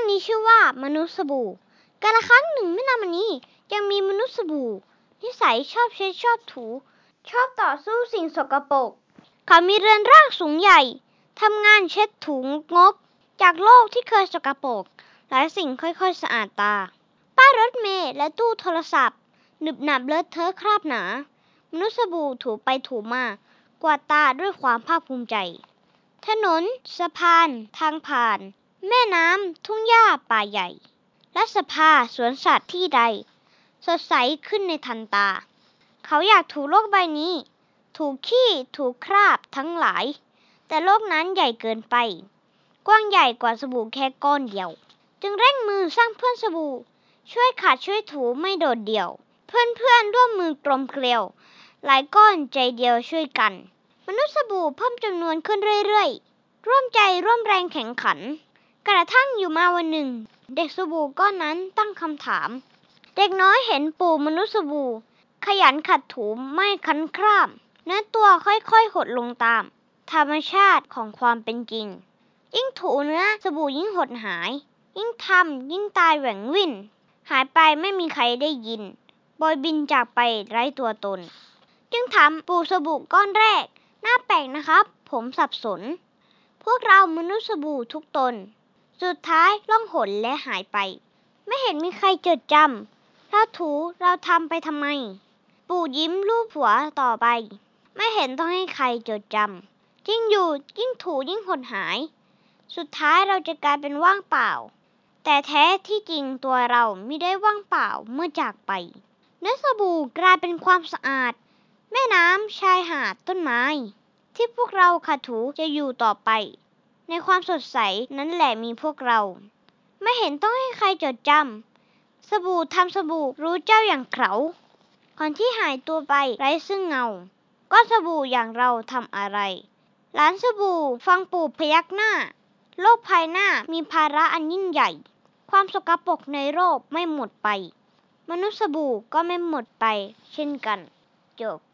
รื่องนี้ชื่อว่ามนุษย์สบู่กาละครั้งหนึ่งไม่นานมานี้ยังมีมนุษย์สบู่นิสัยชอบเช็ดชอบถู ชอบต่อสู้สิ่งสกปรกเขามีเรือนร่างสูงใหญ่ทำงานเช็ดถูงงกจากโลกที่เคยสกปรกหลายสิ่งค่อยๆสะอาดตา ป้ายรถเมล์และตู้โทรศัพท์ หนึบหนับเลอะเทอะคราบหนา มนุษย์สบู่ถูไปถูมากวาดตาด้วยความภาคภูมิใจ ถนน สะพาน ทางผ่าน แม่น้ำ ทุ่งหญ้า ป่าใหญ่รัฐสภา สวนสัตว์ที่ใด สดใสขึ้นในทันตา เขาอยากถูโลกใบนี้ ถูขี้ ถูคราบทั้งหลาย แต่โลกนั้นใหญ่เกินไป กว้างใหญ่กว่าสบู่แค่ก้อนเดียว จึงเร่งมือสร้างเพื่อนสบู่ ช่วยขัดช่วยถูไม่โดดเดี่ยว เพื่อนเพื่อนร่วมมือกลมเกลียว หลายก้อนใจเดียวช่วยกัน มนุษย์สบู่เพิ่มจำนวนขึ้นเรื่อยๆ ร่วมใจร่วมแรงแข่งขัน กระทั่งอยู่มาวันหนึ่ง เด็กสบู่ก้อนนั้นตั้งคำถาม เด็กน้อยเห็นปู่มนุษย์สบู่ ขยันขัดถูไม่คันคร่ามเนื้อตัวค่อยๆหดลงตาม ธรรมชาติของความเป็นจริง ยิ่งถูเนื้อสบู่ยิ่งหดหาย ยิ่งทำยิ่งตายแหว่งวิ่น หายไปไม่มีใครได้ยิน บอยบินจากไปไร้ตัวตน จึงถามปู่สบู่ก้อนแรก น่าแปลกนะครับ ผมสับสน พวกเรามนุษย์สบู่ทุกตน สุดท้ายล่องหนและหายไป ไม่เห็นมีใครจดจำเราถูเราทำไปทำไม ปู่ยิ้มรูปหัวต่อไป ไม่เห็นต้องให้ใครจดจำยิ่งอยู่ยิ่งถูยิ่งหดหาย สุดท้ายเราจะกลายเป็นว่างเปล่า แต่แท้ที่จริงตัวเราไม่ได้ว่างเปล่าเมื่อจากไป เนื้อสบู่กลายเป็นความสะอาด แม่น้ำชายหาดต้นไม้ ที่พวกเราขัดถูจะอยู่ต่อไป ในความสดใสนั้นแหละมีพวกเรา ไม่เห็นต้องให้ใครจดจำสบู่ทำสบู่รู้เจ้าอย่างเขาก่อนที่หายตัวไปไร้ซึ่งเงา ก็สบู่อย่างเราทำอะไรร้านสบู่ฟังปู่พยักหน้า โลกภายหน้ามีภาระอันยิ่งใหญ่ ความสกปรกในโลกไม่หมดไป มนุษย์สบู่ก็ไม่หมดไปเช่นกัน จบ